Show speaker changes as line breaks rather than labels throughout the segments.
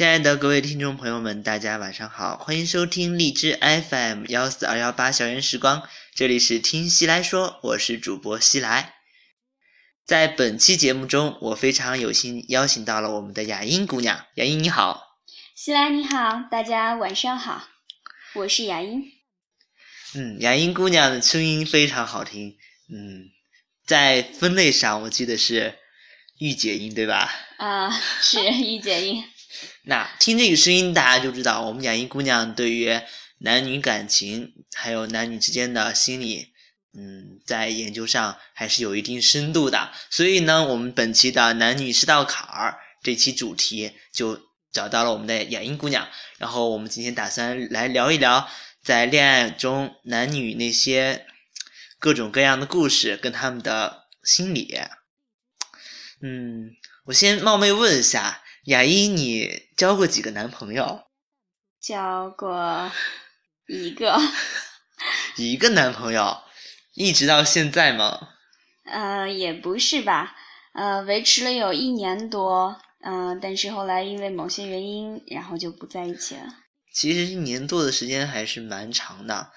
亲爱的各位听众朋友们，大家晚上好，欢迎收听荔枝 FM 幺四二幺八校园时光，这里是听西来说，我是主播西来。在本期节目中，我非常有幸邀请到了我们的雅音姑娘，雅音你好，
西来你好，大家晚上好，我是雅音。
嗯，雅音姑娘的声音非常好听，嗯，在分类上我记得是御姐音对吧？
啊，是御姐音。
那听这个声音，大家就知道我们雅音姑娘对于男女感情，还有男女之间的心理，嗯，在研究上还是有一定深度的。所以呢，我们本期的男女是道坎儿这期主题就找到了我们的雅音姑娘。然后我们今天打算来聊一聊，在恋爱中男女那些各种各样的故事跟他们的心理。嗯，我先冒昧问一下。雅一，你交过几个男朋友？
交过一个，
一个男朋友，一直到现在吗？
呃，也不是吧，呃，维持了有一年多，嗯，但是后来因为某些原因，然后就不在一起了。
其实一年多的时间还是蛮长的，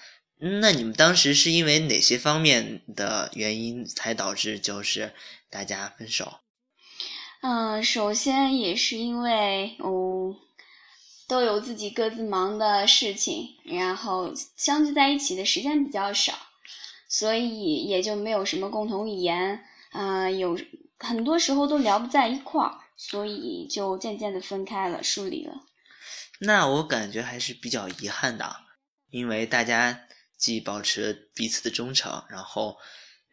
那你们当时是因为哪些方面的原因才导致就是大家分手？
嗯，首先也是因为哦，都有自己各自忙的事情，然后相聚在一起的时间比较少，所以也就没有什么共同语言，啊，有很多时候都聊不在一块儿，所以就渐渐的分开了，疏离了。
那我感觉还是比较遗憾的，因为大家既保持彼此的忠诚，然后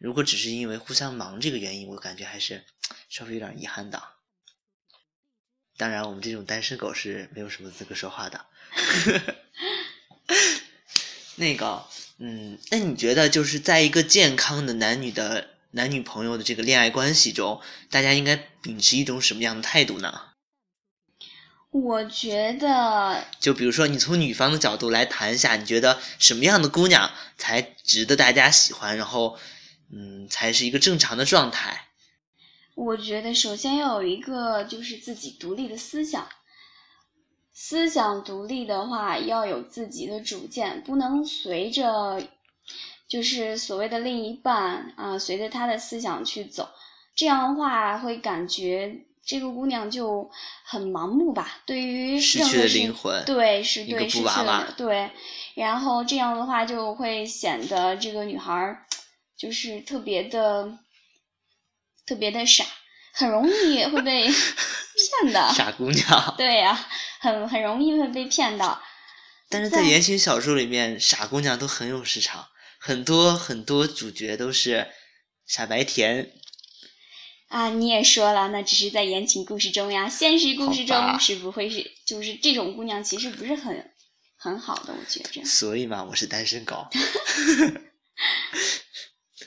如果只是因为互相忙这个原因，我感觉还是。稍微有点遗憾的，当然，我们这种单身狗是没有什么资格说话的。那个，嗯，那你觉得就是在一个健康的男女的男女朋友的这个恋爱关系中，大家应该秉持一种什么样的态度呢？
我觉得，
就比如说，你从女方的角度来谈一下，你觉得什么样的姑娘才值得大家喜欢，然后，嗯，才是一个正常的状态？
我觉得首先要有一个就是自己独立的思想，思想独立的话要有自己的主见，不能随着就是所谓的另一半啊，随着他的思想去走，这样的话会感觉这个姑娘就很盲目吧。对于
失去的灵魂，
对，是对失去了对，然后这样的话就会显得这个女孩儿就是特别的。特别的傻，很容易会被 骗的。
傻姑娘。
对呀，很很容易会被骗到。
但是在言情小说里面，傻姑娘都很有市场，很多很多主角都是傻白甜。
啊，你也说了，那只是在言情故事中呀，现实故事中是不会是，就是这种姑娘其实不是很很好的，我觉着。
所以嘛，我是单身狗。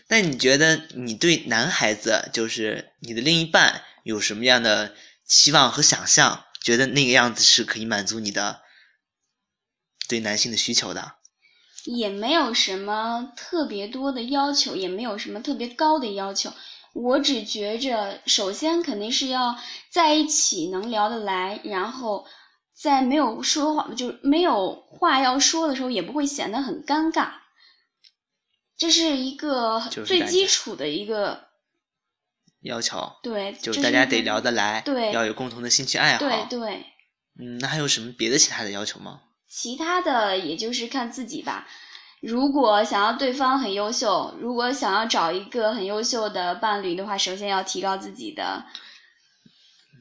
那你觉得你对男孩子，就是你的另一半，有什么样的期望和想象？觉得那个样子是可以满足你的对男性的需求的？
也没有什么特别多的要求，也没有什么特别高的要求。我只觉着，首先肯定是要在一起能聊得来，然后在没有说话，就是没有话要说的时候，也不会显得很尴尬。这是一个最基础的一个
要求，
对，
就是大家得聊得来，
对，
要有共同的兴趣爱好，
对对。
嗯，那还有什么别的其他的要求吗？
其他的也就是看自己吧。如果想要对方很优秀，如果想要找一个很优秀的伴侣的话，首先要提高自己的。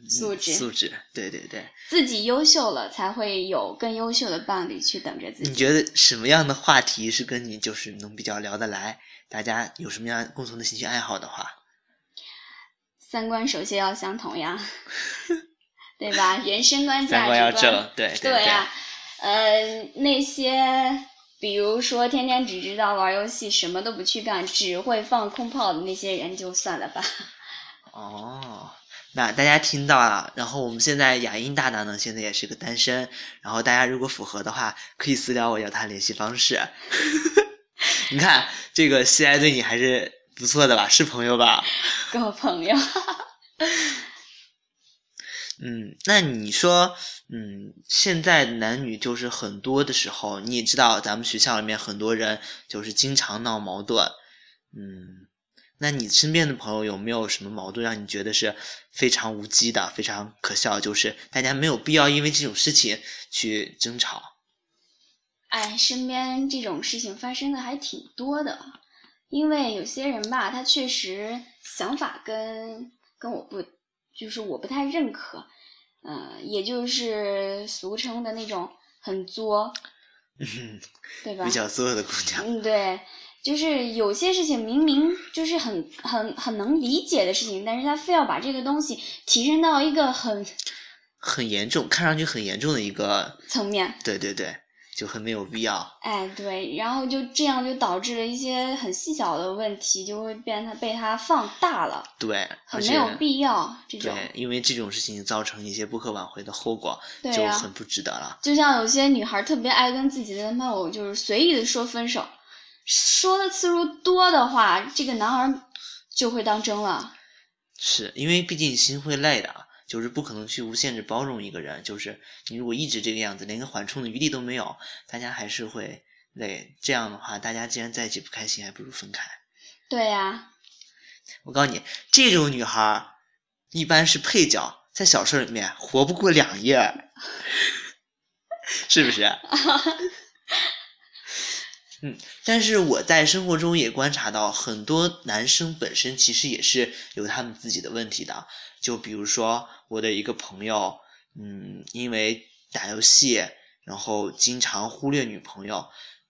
素质，
素质，对对对，
自己优秀了，才会有更优秀的伴侣去等着自己。
你觉得什么样的话题是跟你就是能比较聊得来？大家有什么样共同的兴趣爱好的话，
三观首先要相同呀，对吧？人生观、价值
观要正，对
对呀。呃，那些比如说天天只知道玩游戏，什么都不去干，只会放空炮的那些人，就算了吧。
哦。那大家听到了，然后我们现在雅音大大呢，现在也是个单身，然后大家如果符合的话，可以私聊我要他联系方式。你看这个西爱对你还是不错的吧，是朋友吧？
够朋友。
嗯，那你说，嗯，现在男女就是很多的时候，你也知道，咱们学校里面很多人就是经常闹矛盾，嗯，那你身边的朋友有没有什么矛盾让你觉得是非常无稽的、非常可笑？就是大家没有必要因为这种事情去争吵。
哎，身边这种事情发生的还挺多的，因为有些人吧，他确实想法跟跟我不。就是我不太认可，呃，也就是俗称的那种很作，嗯对吧？
比较作的姑娘。
嗯，对，就是有些事情明明就是很很很能理解的事情，但是他非要把这个东西提升到一个很
很严重，看上去很严重的一个
层面。
对对对。就很没有必要，
哎，对，然后就这样就导致了一些很细小的问题，就会变它被他放大了，
对，
很没有必要这种，
对，因为这种事情造成一些不可挽回的后果，就很不值得了。
就像有些女孩特别爱跟自己的男朋友就是随意的说分手，说的次数多的话，这个男孩就会当真了，
是因为毕竟心会累的。就是不可能去无限制包容一个人，就是你如果一直这个样子，连个缓冲的余地都没有，大家还是会累。这样的话，大家既然在一起不开心，还不如分开。
对呀，
我告诉你，这种女孩一般是配角，在小说里面活不过两页，是不是？嗯，但是我在生活中也观察到，很多男生本身其实也是有他们自己的问题的。就比如说我的一个朋友，嗯，因为打游戏，然后经常忽略女朋友，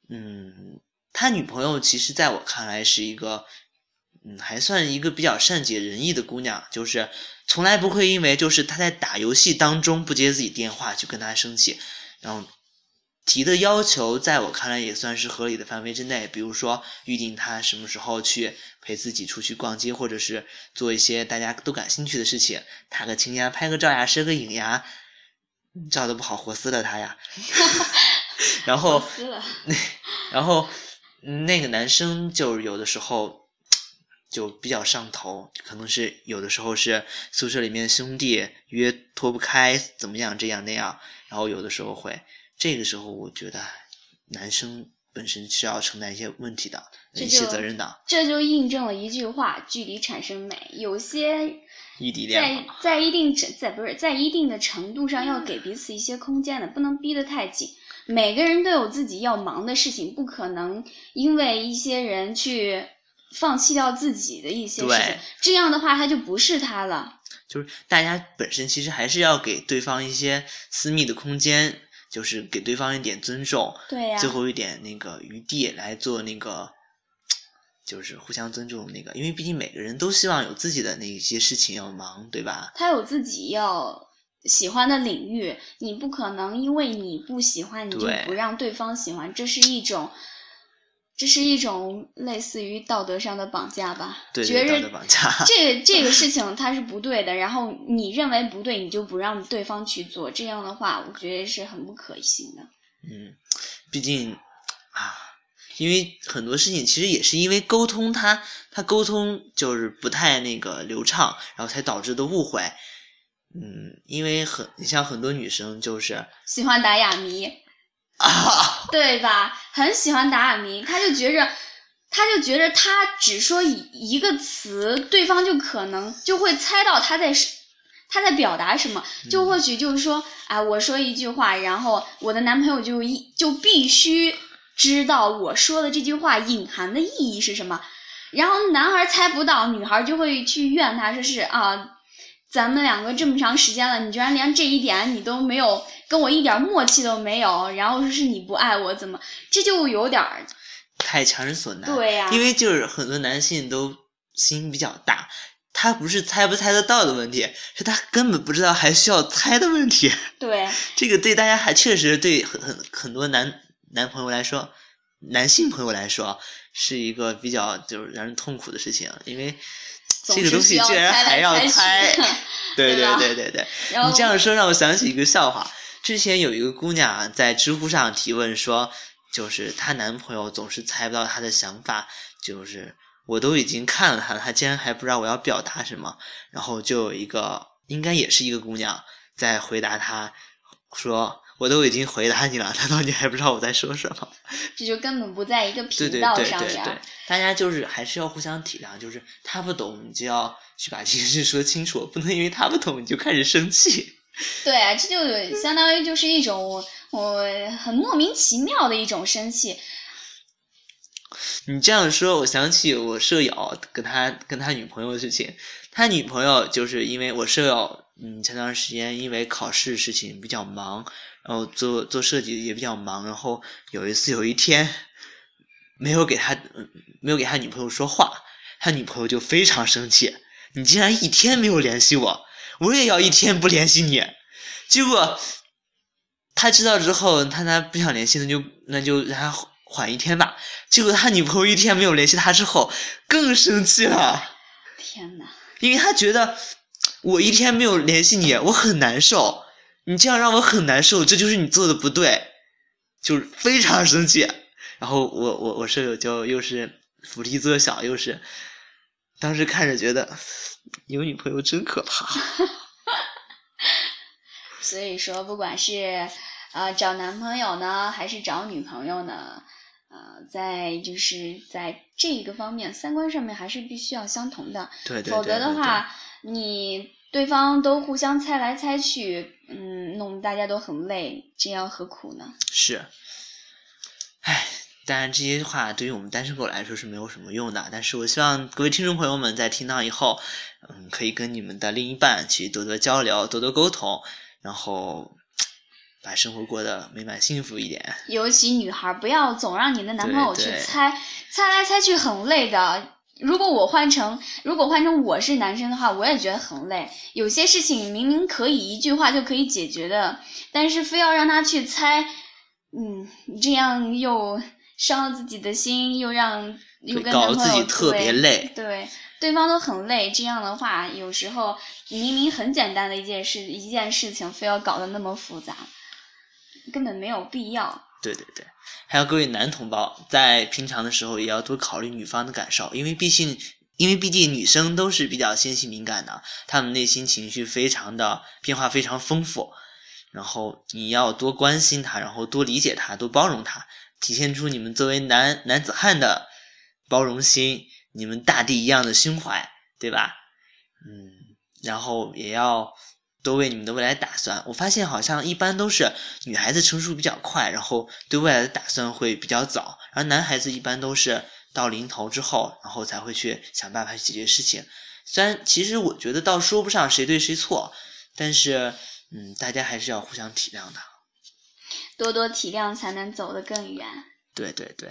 嗯，他女朋友其实在我看来是一个，嗯，还算一个比较善解人意的姑娘，就是从来不会因为就是他在打游戏当中不接自己电话就跟他生气，然后。提的要求在我看来也算是合理的范围之内，比如说预定他什么时候去陪自己出去逛街，或者是做一些大家都感兴趣的事情，踏个青呀、拍个照呀、摄个影呀，照的不好活撕了他呀。然后，然后那个男生就有的时候就比较上头，可能是有的时候是宿舍里面兄弟约脱不开，怎么样这样那样，然后有的时候会。这个时候，我觉得男生本身是要承担一些问题的，一些责任的。
这就印证了一句话：距离产生美。有些
异地恋
在在一定在不是在一定的程度上要给彼此一些空间的，不能逼得太紧。每个人都有自己要忙的事情，不可能因为一些人去放弃掉自己的一些事情。这样的话，他就不是他了。
就是大家本身其实还是要给对方一些私密的空间。就是给对方一点尊重，
对呀，
最后一点那个余地来做那个，就是互相尊重那个，因为毕竟每个人都希望有自己的那些事情要忙，对吧？
他有自己要喜欢的领域，你不可能因为你不喜欢，你就不让对方喜欢，这是一种。这是一种类似于道德上的绑架吧？
对，
道
德绑架。
这这个事情它是不对的，然后你认为不对，你就不让对方去做，这样的话，我觉得是很不可行的。
嗯，毕竟啊，因为很多事情其实也是因为沟通，他他沟通就是不太那个流畅，然后才导致的误会。嗯，因为很你像很多女生就是
喜欢打哑谜。
啊，
对吧？很喜欢打哑谜，他就觉着，他就觉着他只说一一个词，对方就可能就会猜到他在他在表达什么，就或许就是说，啊，我说一句话，然后我的男朋友就一就必须知道我说的这句话隐含的意义是什么，然后男孩猜不到，女孩就会去怨他，说是啊。咱们两个这么长时间了，你居然连这一点你都没有跟我一点默契都没有，然后说是你不爱我，怎么这就有点儿
太强人所难？
对呀，
因为就是很多男性都心比较大，他不是猜不猜得到的问题，是他根本不知道还需要猜的问题。
对，
这个对大家还确实对很很很多男男朋友来说，男性朋友来说是一个比较就是让人痛苦的事情，因为。这个东西竟然还要猜，对对对对对，你这样说让我想起一个笑话。之前有一个姑娘在知乎上提问说，就是她男朋友总是猜不到她的想法，就是我都已经看了她，她竟然还不知道我要表达什么。然后就有一个，应该也是一个姑娘，在回答他，说我都已经回答你了，难道你还不知道我在说什么？
这就根本不在一个频道
对
上面。
对对，大家就是还是要互相体谅，就是他不懂，你就要去把这件事说清楚，不能因为他不懂你就开始生气。
对啊，这就相当于就是一种我很莫名其妙的一种生气。
你这样说，我想起我舍友跟他跟他女朋友的事情。他女朋友就是因为我舍友，嗯，前段时间因为考试事情比较忙，然后做做设计也比较忙，然后有一次有一天没有给他嗯没有给他女朋友说话，他女朋友就非常生气，你竟然一天没有联系我，我也要一天不联系你。结果他知道之后，他他不想联系，那就那就让他缓一天吧。结果他女朋友一天没有联系他之后，更生气了，
天呐，
因为他觉得我一天没有联系你，我很难受，你这样让我很难受，这就是你做的不对，就是非常生气。然后我我我舍友就又是伏地作小，又是当时看着觉得有女朋友真可怕。
所以说，不管是呃找男朋友呢，还是找女朋友呢，呃，在就是在这一个方面，三观上面还是必须要相同的。
对对对
否则的话，你对方都互相猜来猜去，嗯，弄得大家都很累，这样何苦呢？
是，唉，当然这些话对于我们单身狗来说是没有什么用的。但是我希望各位听众朋友们在听到以后，嗯，可以跟你们的另一半去多多交流、多多沟通，然后把生活过得美满幸福一点。
尤其女孩，不要总让你的男朋友去
对对
猜，猜来猜去很累的。如果我换成，如果换成我是男生的话，我也觉得很累。有些事情明明可以一句话就可以解决的，但是非要让他去猜，嗯，这样又伤了自己的心，又让又
对搞得
跟男朋友
自己特别
对
累
对，对方都很累。这样的话，有时候明明很简单的一件事，一件事情，非要搞得那么复杂，根本没有必要。
对对对，还有各位男同胞，在平常的时候也要多考虑女方的感受，因为毕竟，因为毕竟女生都是比较纤细敏感的，她们内心情绪非常的变化非常丰富，然后你要多关心她，然后多理解她，多包容她，体现出你们作为男男子汉的包容心，你们大地一样的胸怀，对吧？嗯，然后也要多为你们的未来打算。我发现好像一般都是女孩子成熟比较快，然后对未来的打算会比较早，而男孩子一般都是到临头之后，然后才会去想办法去解决事情。虽然其实我觉得倒说不上谁对谁错，但是嗯，大家还是要互相体谅的。
多多体谅，才能走得更远。
对对对，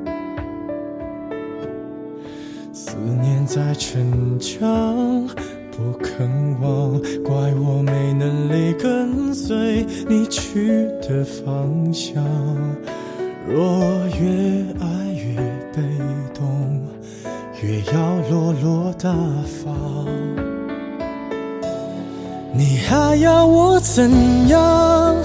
思念在逞强，不肯忘，怪我没能力跟随你去的方向。若越爱越被动，越要落落大方。你还要我怎样？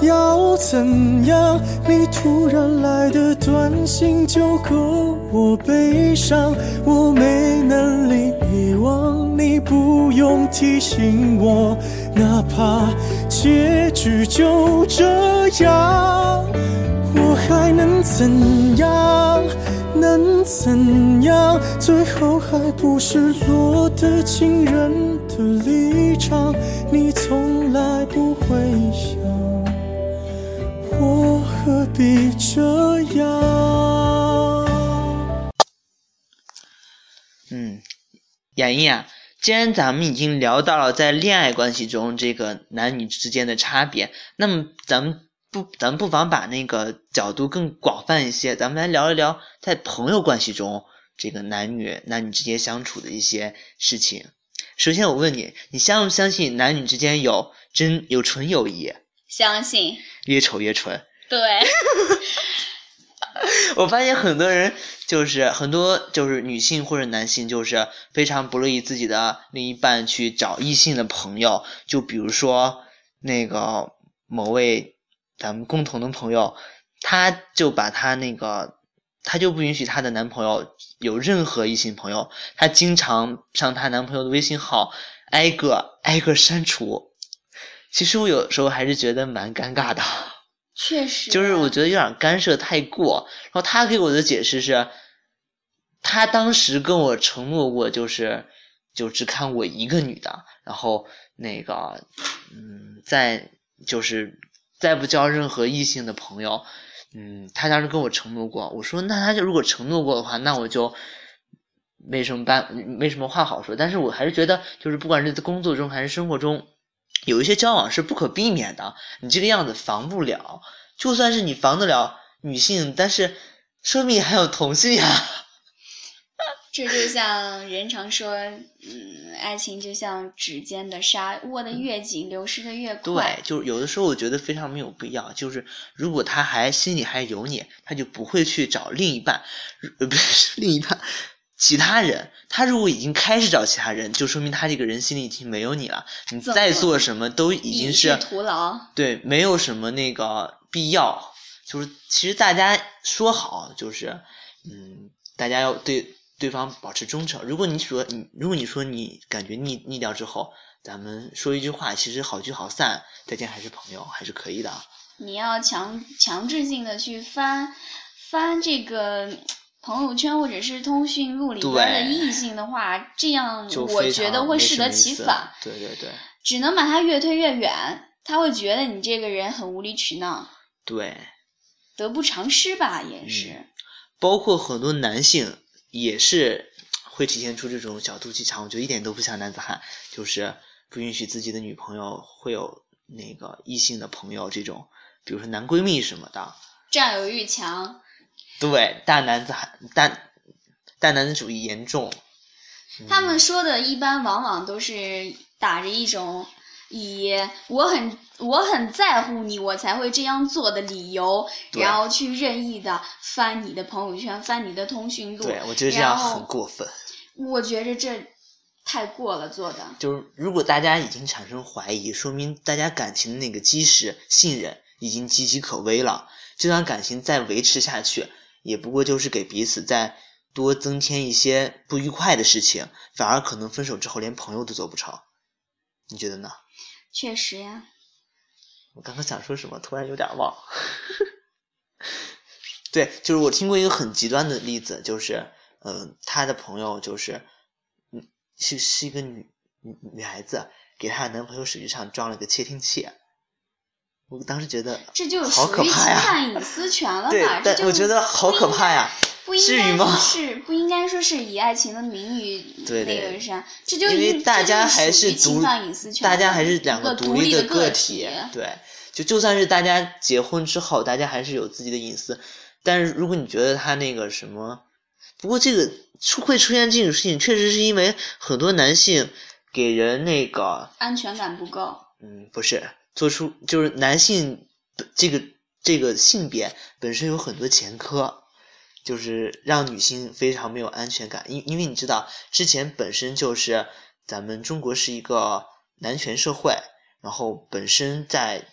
要怎样？你突然来的短信就够我悲伤，我没能力遗忘，你不用提醒我，哪怕结局就这样，我还能怎样？能怎样？最后还不是落得情人立场，你从来不会想。我何必这样？
嗯，雅音啊，既然咱们已经聊到了在恋爱关系中这个男女之间的差别，那么咱们不，咱们不妨把那个角度更广泛一些，咱们来聊一聊在朋友关系中这个男女男女之间相处的一些事情。首先，我问你，你相不相信男女之间有真有纯友谊？
相信，
越丑越纯。
对，
我发现很多人就是很多就是女性或者男性，就是非常不乐意自己的另一半去找异性的朋友。就比如说那个某位咱们共同的朋友，他就把他那个，她就不允许她的男朋友有任何异性朋友，她经常上她男朋友的微信号，挨个挨个删除。其实我有时候还是觉得蛮尴尬的。
确实，
就是我觉得有点干涉太过。然后她给我的解释是，她当时跟我承诺过，就是就只看我一个女的，然后那个嗯，再就是再不交任何异性的朋友。嗯，他当时跟我承诺过，我说那他就如果承诺过的话，那我就没什么办，没什么话好说。但是我还是觉得，就是不管是在工作中还是生活中。有一些交往是不可避免的，你这个样子防不了。就算是你防得了女性，但是说明还有同性呀。
这就像人常说，嗯，爱情就像指尖的沙，握得越紧，流失的越
快。对，就是有的时候我觉得非常没有必要。就是如果他还心里还有你，他就不会去找另一半，呃，不是另一半。其他人，他如果已经开始找其他人，就说明他这个人心里已经没有你了。你再做什么都已经是
徒劳。
对，没有什么那个必要。就是其实大家说好，就是嗯，大家要对对方保持忠诚。如果你说你，如果你说你感觉腻腻掉之后，咱们说一句话，其实好聚好散，再见还是朋友，还是可以的。
你要强强制性的去翻翻这个。朋友圈或者是通讯录里边的异性的话，这样我觉得会适得其反。
对对对，
只能把他越推越远，他会觉得你这个人很无理取闹。
对，
得不偿失吧，也是。
包括很多男性也是会体现出这种小肚鸡肠，我觉得一点都不像男子汉，就是不允许自己的女朋友会有那个异性的朋友这种，比如说男闺蜜什么的，
占有欲强。
对，大男子汉大大男子主义严重。
他们说的一般往往都是打着一种以我很我很在乎你，我才会这样做的理由，然后去任意的翻你的朋友圈，翻你的通讯录。
对，我觉得这样很过分。
我觉着这太过了，做的。
就是如果大家已经产生怀疑，说明大家感情的那个基石信任已经岌岌可危了。这段感情再维持下去。也不过就是给彼此再多增添一些不愉快的事情，反而可能分手之后连朋友都做不成，你觉得呢？
确实呀。
我刚刚想说什么，突然有点忘。对，就是我听过一个很极端的例子，就是，嗯，他的朋友就是，嗯，是是一个女女女孩子，给她的男朋友手机上装了个窃听器。我当时觉得
这就
好可怕呀！
侵犯隐私权了
吧？
对，但
我觉得好可怕呀！至于吗？
是不应该说是以爱情的名义那个啥？这就
因为大家还是大家还是两
个
独立的
个
体。对，就就算是大家结婚之后，大家还是有自己的隐私。但是如果你觉得他那个什么，不过这个出会出现这种事情，确实是因为很多男性给人那个
安全感不够。
嗯，不是。做出就是男性这个这个性别本身有很多前科，就是让女性非常没有安全感。因因为你知道，之前本身就是咱们中国是一个男权社会，然后本身在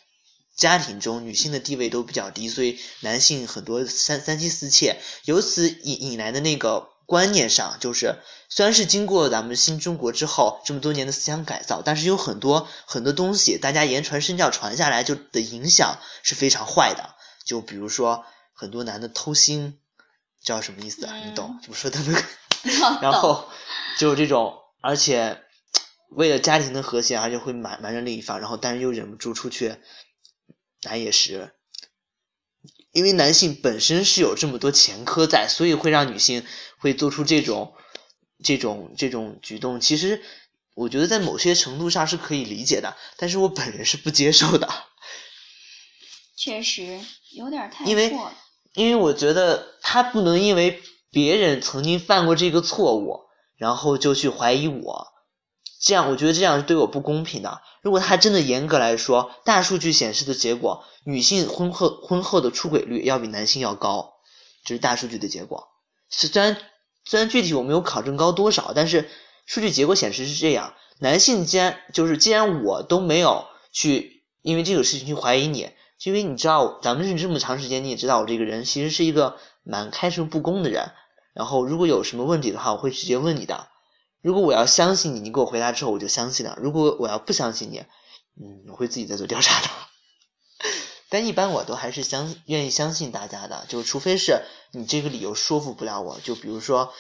家庭中女性的地位都比较低，所以男性很多三三妻四妾，由此引引来的那个。观念上就是，虽然是经过咱们新中国之后这么多年的思想改造，但是有很多很多东西，大家言传身教传下来就的影响是非常坏的。就比如说很多男的偷腥，道什么意思啊？你懂？就说的那个，然后就是这种，而且为了家庭的和谐，而且会瞒瞒着另一方，然后但是又忍不住出去拿野食，因为男性本身是有这么多前科在，所以会让女性会做出这种这种这种举动。其实我觉得在某些程度上是可以理解的，但是我本人是不接受的。
确实有点太
因为
过了。
因为我觉得他不能因为别人曾经犯过这个错误，然后就去怀疑我，这样我觉得这样是对我不公平的。如果他真的严格来说，大数据显示的结果，女性婚后婚后的出轨率要比男性要高，这是大数据的结果。虽然虽然具体我没有考证高多少，但是数据结果显示是这样。男性既然就是既然我都没有去因为这个事情去怀疑你，因为你知道咱们认识这么长时间，你也知道我这个人其实是一个蛮开诚布公的人。然后如果有什么问题的话，我会直接问你的。如果我要相信你，你给我回答之后我就相信了。如果我要不相信你，嗯，我会自己再做调查的。但一般我都还是相愿意相信大家的，就除非是你这个理由说服不了我，就比如说，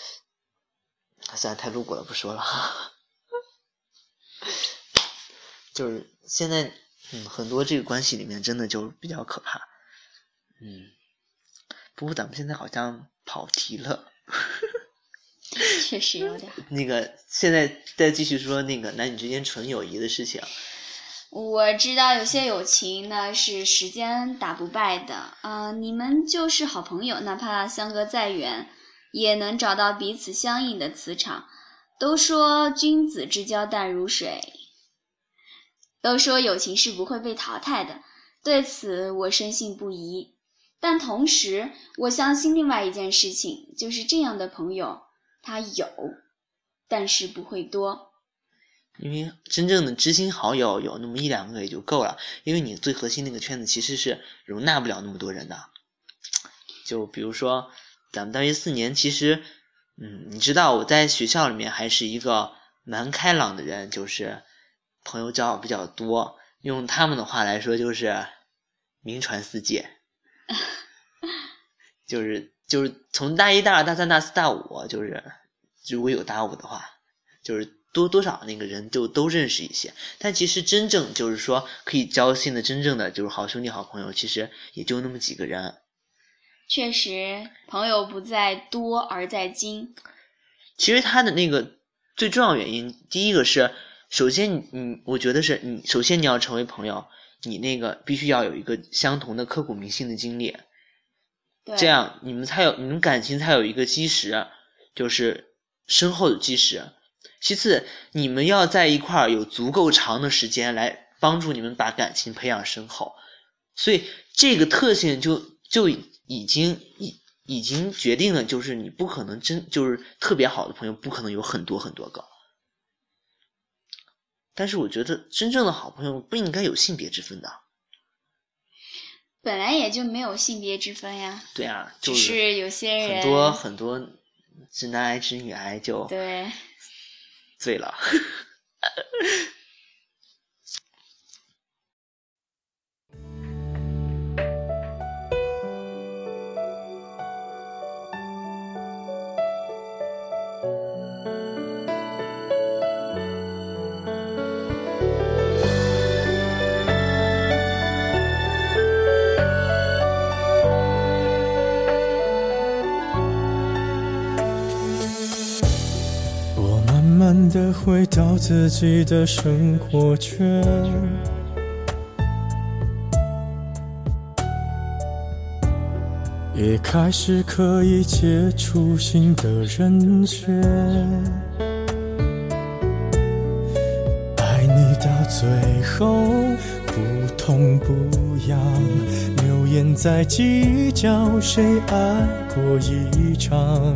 算了，太露骨了，不说了。就是现在，嗯，很多这个关系里面真的就比较可怕，嗯。不过咱们现在好像跑题了。
确实有点。
那个现在再继续说那个男女之间纯友谊的事情，
我知道有些友情呢是时间打不败的，啊、你们就是好朋友，哪怕相隔再远，也能找到彼此相应的磁场。都说君子之交淡如水，都说友情是不会被淘汰的，对此我深信不疑。但同时，我相信另外一件事情，就是这样的朋友他有，但是不会多。
因为真正的知心好友有那么一两个也就够了，因为你最核心那个圈子其实是容纳不了那么多人的。就比如说咱们大学四年，其实，嗯，你知道我在学校里面还是一个蛮开朗的人，就是朋友交往比较多，用他们的话来说就是名传四界。就是就是从大一、大二、大三、大四、大五，就是如果有大五的话，就是多多少那个人就都认识一些。但其实真正就是说可以交心的，真正的就是好兄弟、好朋友，其实也就那么几个人。
确实，朋友不在多而在精。
其实他的那个最重要原因，第一个是，首先你你，我觉得是你首先你要成为朋友，你那个必须要有一个相同的刻骨铭心的经历。这样你们才有你们感情才有一个基石，就是深厚的基石。其次，你们要在一块儿有足够长的时间来帮助你们把感情培养深厚，所以这个特性就就已经已已经决定了，就是你不可能真就是特别好的朋友不可能有很多很多个。但是我觉得真正的好朋友不应该有性别之分的。
本来也就没有性别之分呀，
对啊，就
只是有些人
很多很多直男癌、直女癌就
对，
醉了。
回到自己的生活圈，也开始可以接触新的人选。爱你到最后不痛不痒，流言在计较谁爱过一场。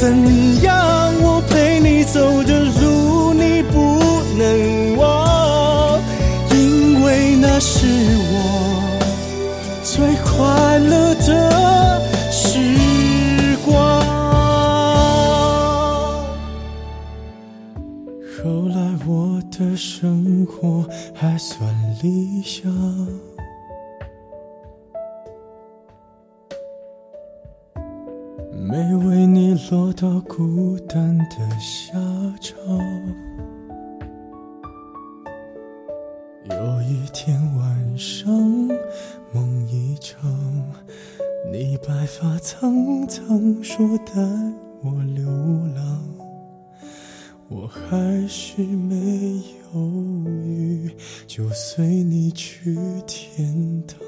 怎样我陪你走的路你不能忘？因为那是我最快乐的时光。后来我的生活还算理想。没为你落到孤单的下场。有一天晚上，梦一场，你白发苍苍，说带我流浪，我还是没犹豫，就随你去天堂。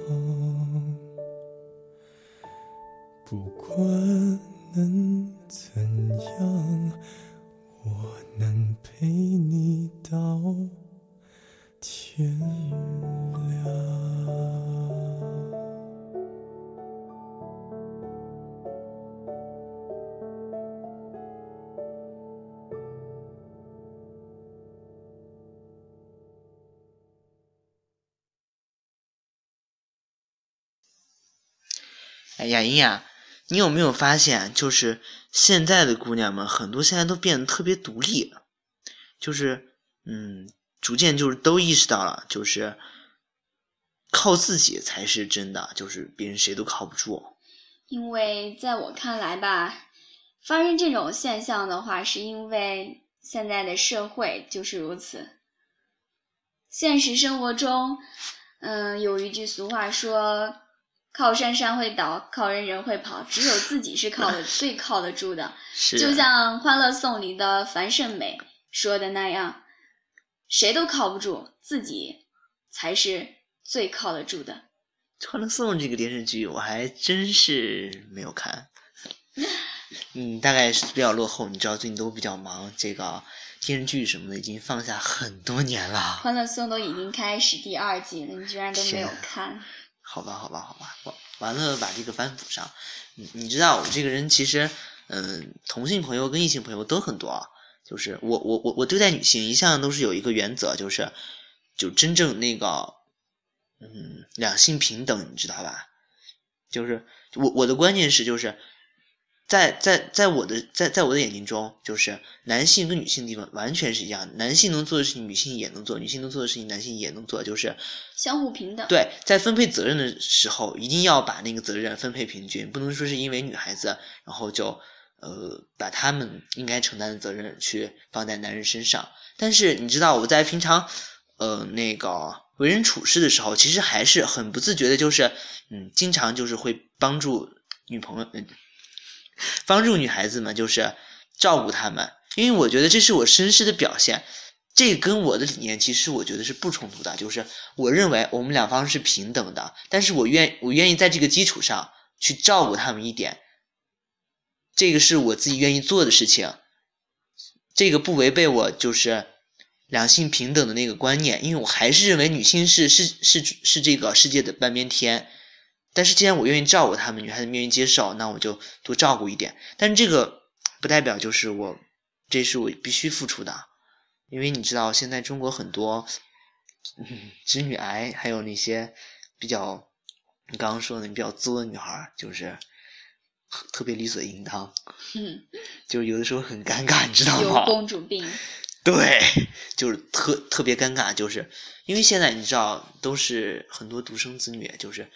不管能怎样，我能陪你到天亮。
哎，雅音呀，你有没有发现，就是现在的姑娘们，很多现在都变得特别独立，就是嗯，逐渐就是都意识到了，就是靠自己才是真的，就是别人谁都靠不住。
因为在我看来吧，发生这种现象的话，是因为现在的社会就是如此。现实生活中，嗯，有一句俗话说。靠山山会倒，靠人人会跑，只有自己是靠的 最靠得住的。
是，
就像《欢乐颂》里的樊胜美说的那样，谁都靠不住，自己才是最靠得住的。
《欢乐颂》这个电视剧我还真是没有看，嗯，大概是比较落后。你知道最近都比较忙，这个电视剧什么的已经放下很多年了。
《欢乐颂》都已经开始第二季了，你居然都没有看？
好吧，好吧，好吧，完完了，把这个翻补上。你你知道我这个人其实，嗯，同性朋友跟异性朋友都很多。就是我我我我对待女性一向都是有一个原则，就是就真正那个，嗯，两性平等，你知道吧？就是我我的观念是就是。在在在我的在在我的眼睛中，就是男性跟女性的地方完全是一样，男性能做的事情，女性也能做；女性能做的事情，男性也能做，就是
相互平等。
对，在分配责任的时候，一定要把那个责任分配平均，不能说是因为女孩子，然后就呃把他们应该承担的责任去放在男人身上。但是你知道，我在平常呃那个为人处事的时候，其实还是很不自觉的，就是嗯，经常就是会帮助女朋友嗯。帮助女孩子们就是照顾她们，因为我觉得这是我绅士的表现，这跟我的理念其实我觉得是不冲突的。就是我认为我们两方是平等的，但是我愿我愿意在这个基础上去照顾他们一点，这个是我自己愿意做的事情，这个不违背我就是两性平等的那个观念，因为我还是认为女性是是是是这个世界的半边天。但是既然我愿意照顾他们，女孩子愿意接受，那我就多照顾一点。但是这个不代表就是我，这是我必须付出的，因为你知道现在中国很多，嗯，直女癌，还有那些比较你刚刚说的比较作的女孩，就是特别理所应当，
嗯，
就是有的时候很尴尬，你知道吗？
有公主病。
对，就是特特别尴尬，就是因为现在你知道都是很多独生子女，就是。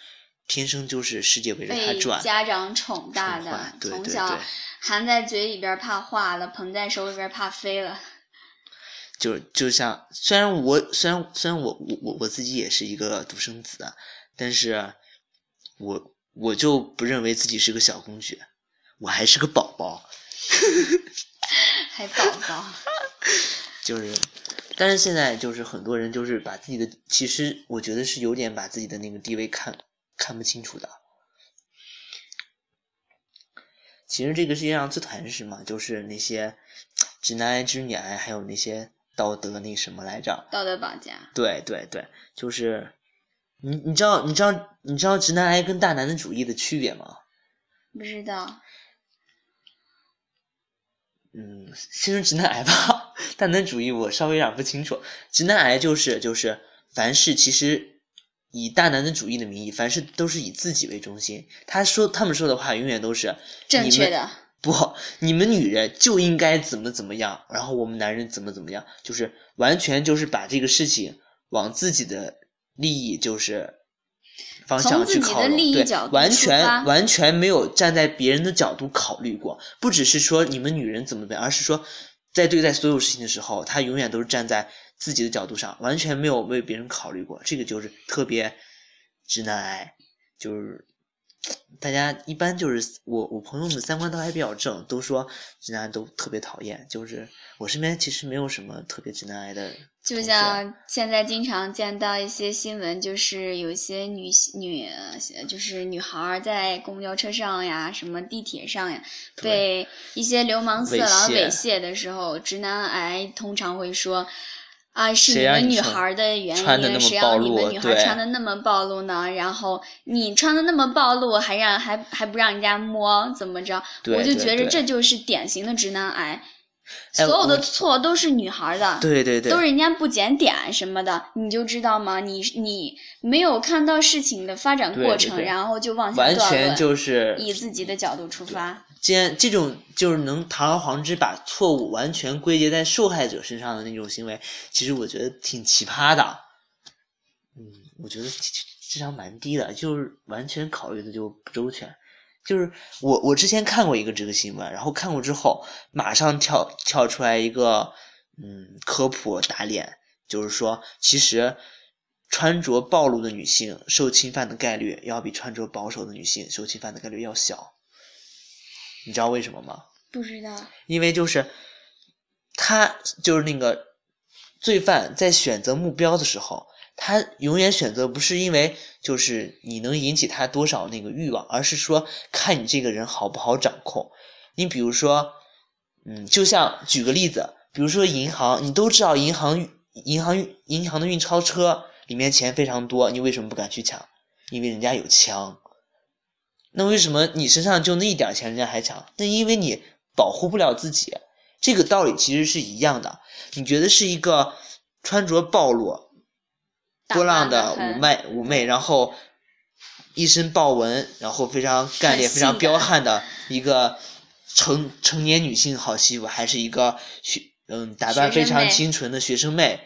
天生就是世界围着他转，
家长宠大的，从小含在嘴里边怕化了，捧在手里边怕飞了。
就就像虽然我虽然虽然我我我我自己也是一个独生子，但是我我就不认为自己是个小公举，我还是个宝宝。
还宝宝。
就是，但是现在就是很多人就是把自己的，其实我觉得是有点把自己的那个地位看。看不清楚的。其实这个世界上最讨厌是什么？就是那些直男癌、直女癌，还有那些道德那什么来着？
道德绑架。
对对对，就是你你知道你知道你知道直男癌跟大男子主义的区别吗？
不知道。
嗯，先说直男癌吧。大男主义我稍微有点不清楚。直男癌就是就是凡事其实。以大男子主义的名义，凡事都是以自己为中心。他说他们说的话永远都是
正确的。
不，你们女人就应该怎么怎么样，然后我们男人怎么怎么样，就是完全就是把这个事情往自己的利益就是方向去靠拢，对，完全完全没有站在别人的角度考虑过。不只是说你们女人怎么怎么样，而是说在对待所有事情的时候，他永远都是站在自己的角度上，完全没有为别人考虑过。这个就是特别直男癌，就是。大家一般就是我，我朋友们三观都还比较正，都说直男都特别讨厌。就是我身边其实没有什么特别直男癌的。
就像现在经常见到一些新闻，就是有些女女，就是女孩在公交车上呀，什么地铁上呀，被一些流氓色狼猥亵的时候，直男癌通常会说。啊，是你们女孩的原因，谁让你们女孩穿的那么暴露呢？然后你穿的那么暴露，还让还还不让人家摸，怎么着？我就觉着这就是典型的直男癌，所有的错都是女孩的，
对对对，
都是人家不检点什么的，你就知道吗？你你没有看到事情的发展过程，然后就妄下
断论，就是
以自己的角度出发。
既然这种就是能堂而皇之把错误完全归结在受害者身上的那种行为，其实我觉得挺奇葩的。嗯，我觉得智商蛮低的，就是完全考虑的就不周全。就是我我之前看过一个这个新闻，然后看过之后马上跳跳出来一个嗯科普打脸，就是说其实穿着暴露的女性受侵犯的概率要比穿着保守的女性受侵犯的概率要小。你知道为什么吗？
不知道。
因为就是他就是那个罪犯在选择目标的时候，他永远选择不是因为就是你能引起他多少那个欲望，而是说看你这个人好不好掌控。你比如说，嗯，就像举个例子，比如说银行，你都知道银行银行银行的运钞车里面钱非常多，你为什么不敢去抢？因为人家有枪。那为什么你身上就那一点钱，人家还抢？那因为你保护不了自己。这个道理其实是一样的。你觉得是一个穿着暴露、波浪的妩媚、妩媚，然后一身豹纹，然后非常干练、非常彪悍的一个成成年女性好欺负，还是一个学嗯打扮非常清纯的学生妹，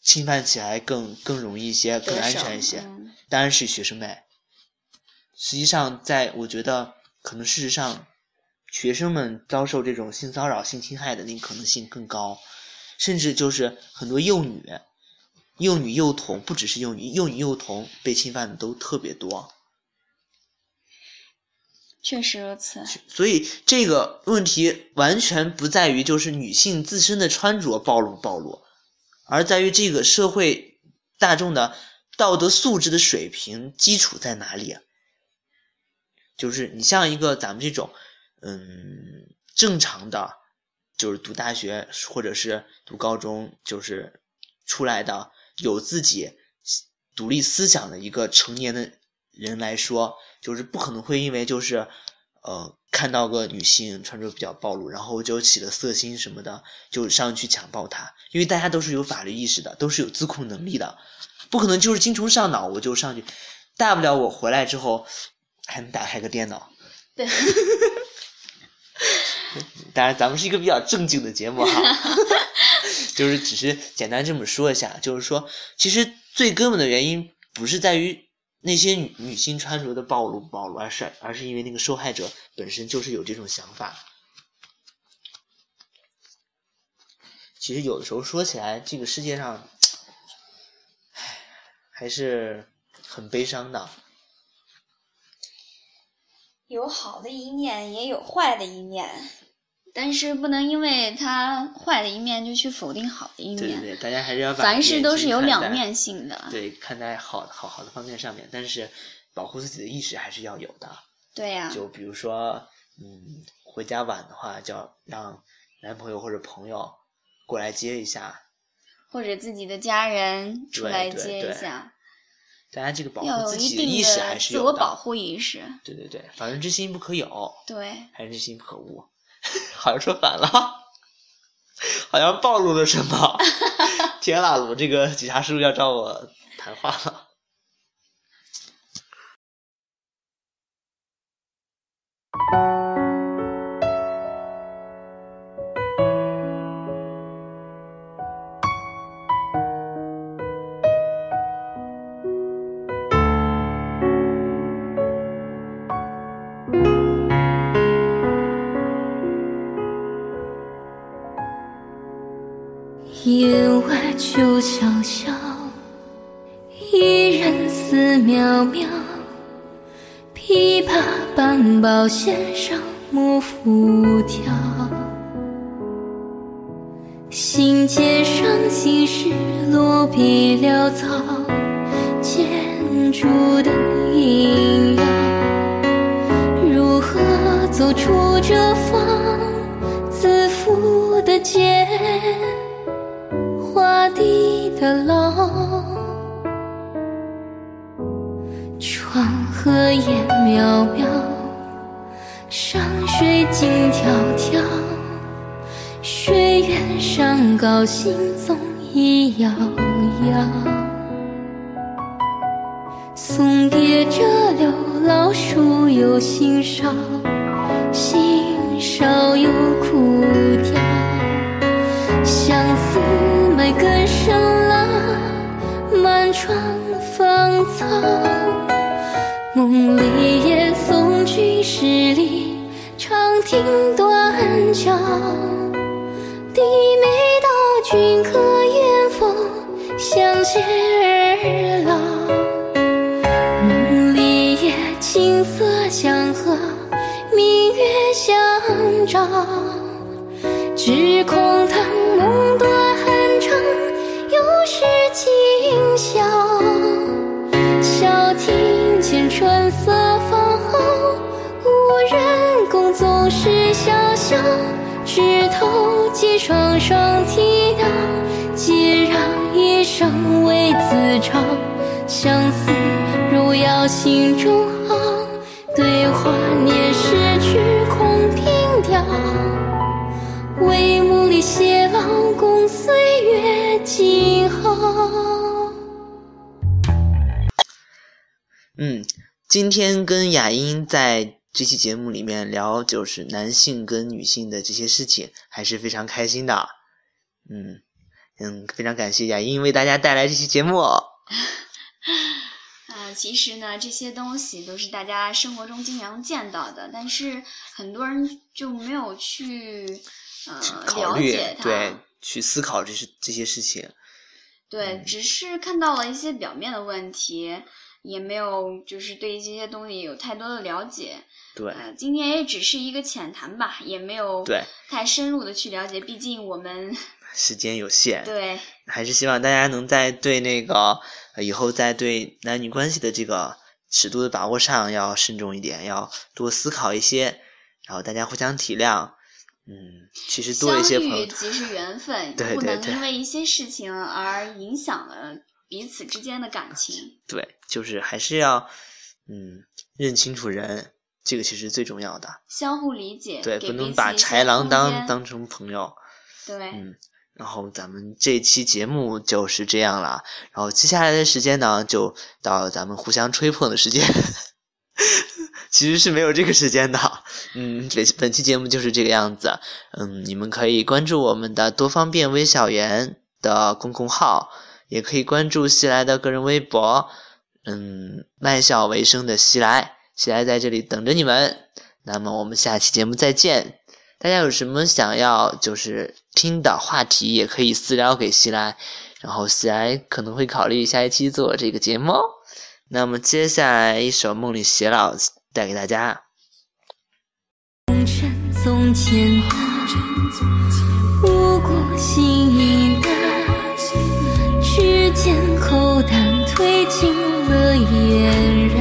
侵犯起来更更容易一些，更安全一些？当然是学生妹。实际上，在我觉得，可能事实上，学生们遭受这种性骚扰、性侵害的那个可能性更高，甚至就是很多幼女、幼女幼童，不只是幼女，幼女幼童被侵犯的都特别多。
确实如此。
所以这个问题完全不在于就是女性自身的穿着暴露暴露，而在于这个社会大众的道德素质的水平基础在哪里。就是你像一个咱们这种，嗯，正常的，就是读大学或者是读高中，就是出来的有自己独立思想的一个成年的人来说，就是不可能会因为就是呃看到个女性穿着比较暴露，然后就起了色心什么的，就上去强暴她，因为大家都是有法律意识的，都是有自控能力的，不可能就是精虫上脑我就上去，大不了我回来之后。还能打开个电脑，
对，
当然咱们是一个比较正经的节目哈，就是只是简单这么说一下，就是说，其实最根本的原因不是在于那些女女性穿着的暴露不暴露，而是而是因为那个受害者本身就是有这种想法。其实有的时候说起来，这个世界上，唉，还是很悲伤的。
有好的一面，也有坏的一面，但是不能因为它坏的一面就去否定好的一面。
对对对，大家还是要
凡事都是有两面性的。
对，看待好好好的方面上面，但是保护自己的意识还是要有的。
对呀。
就比如说，嗯，回家晚的话，就要让男朋友或者朋友过来接一下，
或者自己的家人出来接一下。
大家这个保护自己的意识还是
有的。自我保护意识。
对对对，防人之心不可有。
对。
害人之心不可无。好像说反了，好像暴露了什么？天啦，我这个警察叔叔要找我谈话了。
剑竹的萦绕。如何走出这方自负的茧？画地的牢，窗荷叶渺渺，山水静迢迢。水远山高，行踪已遥遥。送别这刘老，树有新梢，新梢有枯凋。相思埋更深了，满窗芳草。梦里也送君十里，长亭断桥。只恐他梦断肠，又是今宵。晓庭前春色放后，无人共，总是潇潇。枝头寄双双啼鸟，孑然一生为自嘲。相思如摇心中
今天跟雅音在这期节目里面聊，就是男性跟女性的这些事情，还是非常开心的。嗯嗯，非常感谢雅音为大家带来这期节目。
啊、其实呢，这些东西都是大家生活中经常见到的，但是很多人就没有去呃了
考虑
解它。
对，去思考这些这些事情。
对，只是看到了一些表面的问题，也没有就是对这些东西有太多的了解。
对
呃，今天也只是一个浅谈吧，也没有
对
太深入的去了解，毕竟我们
时间有限，
对
还是希望大家能在对那个呃以后在对男女关系的这个尺度的把握上要慎重一点，要多思考一些，然后大家互相体谅。嗯，其实多一些朋友
相遇，即是缘分，不
对对对
能因为一些事情而影响了彼此之间的感情。
对，就是还是要嗯认清楚人，这个其实最重要的。
相互理解，
对，不能把豺狼当当成朋友。
对。
嗯，然后咱们这期节目就是这样了，然后接下来的时间呢，就到咱们互相吹捧的时间。其实是没有这个时间的，嗯，本本期节目就是这个样子，嗯，你们可以关注我们的多方便微小园的公共号，也可以关注西来的个人微博，嗯，卖笑为生的西来，西来在这里等着你们。那么我们下期节目再见。大家有什么想要就是听的话题，也可以私聊给西来，然后西来可能会考虑下一期做这个节目。那么接下来一首《梦里偕老》带给大家。
红尘总简单，无过心褪尽了嫣然。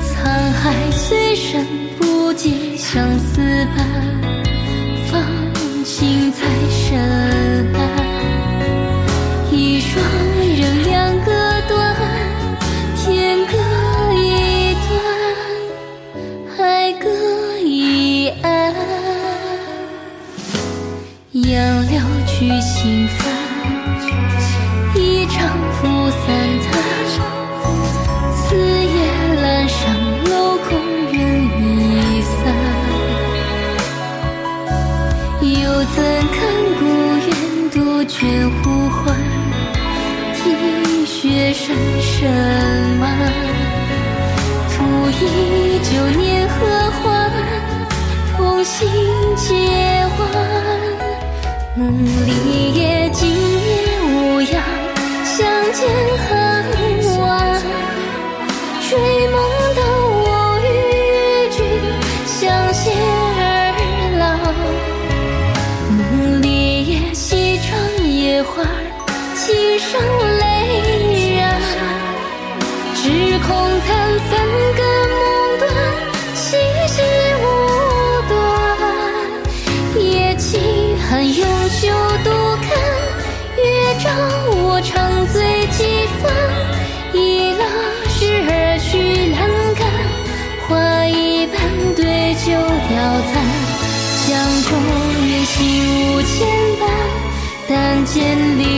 沧海虽深，不及相思般，芳心在深爱。心无牵绊，但见你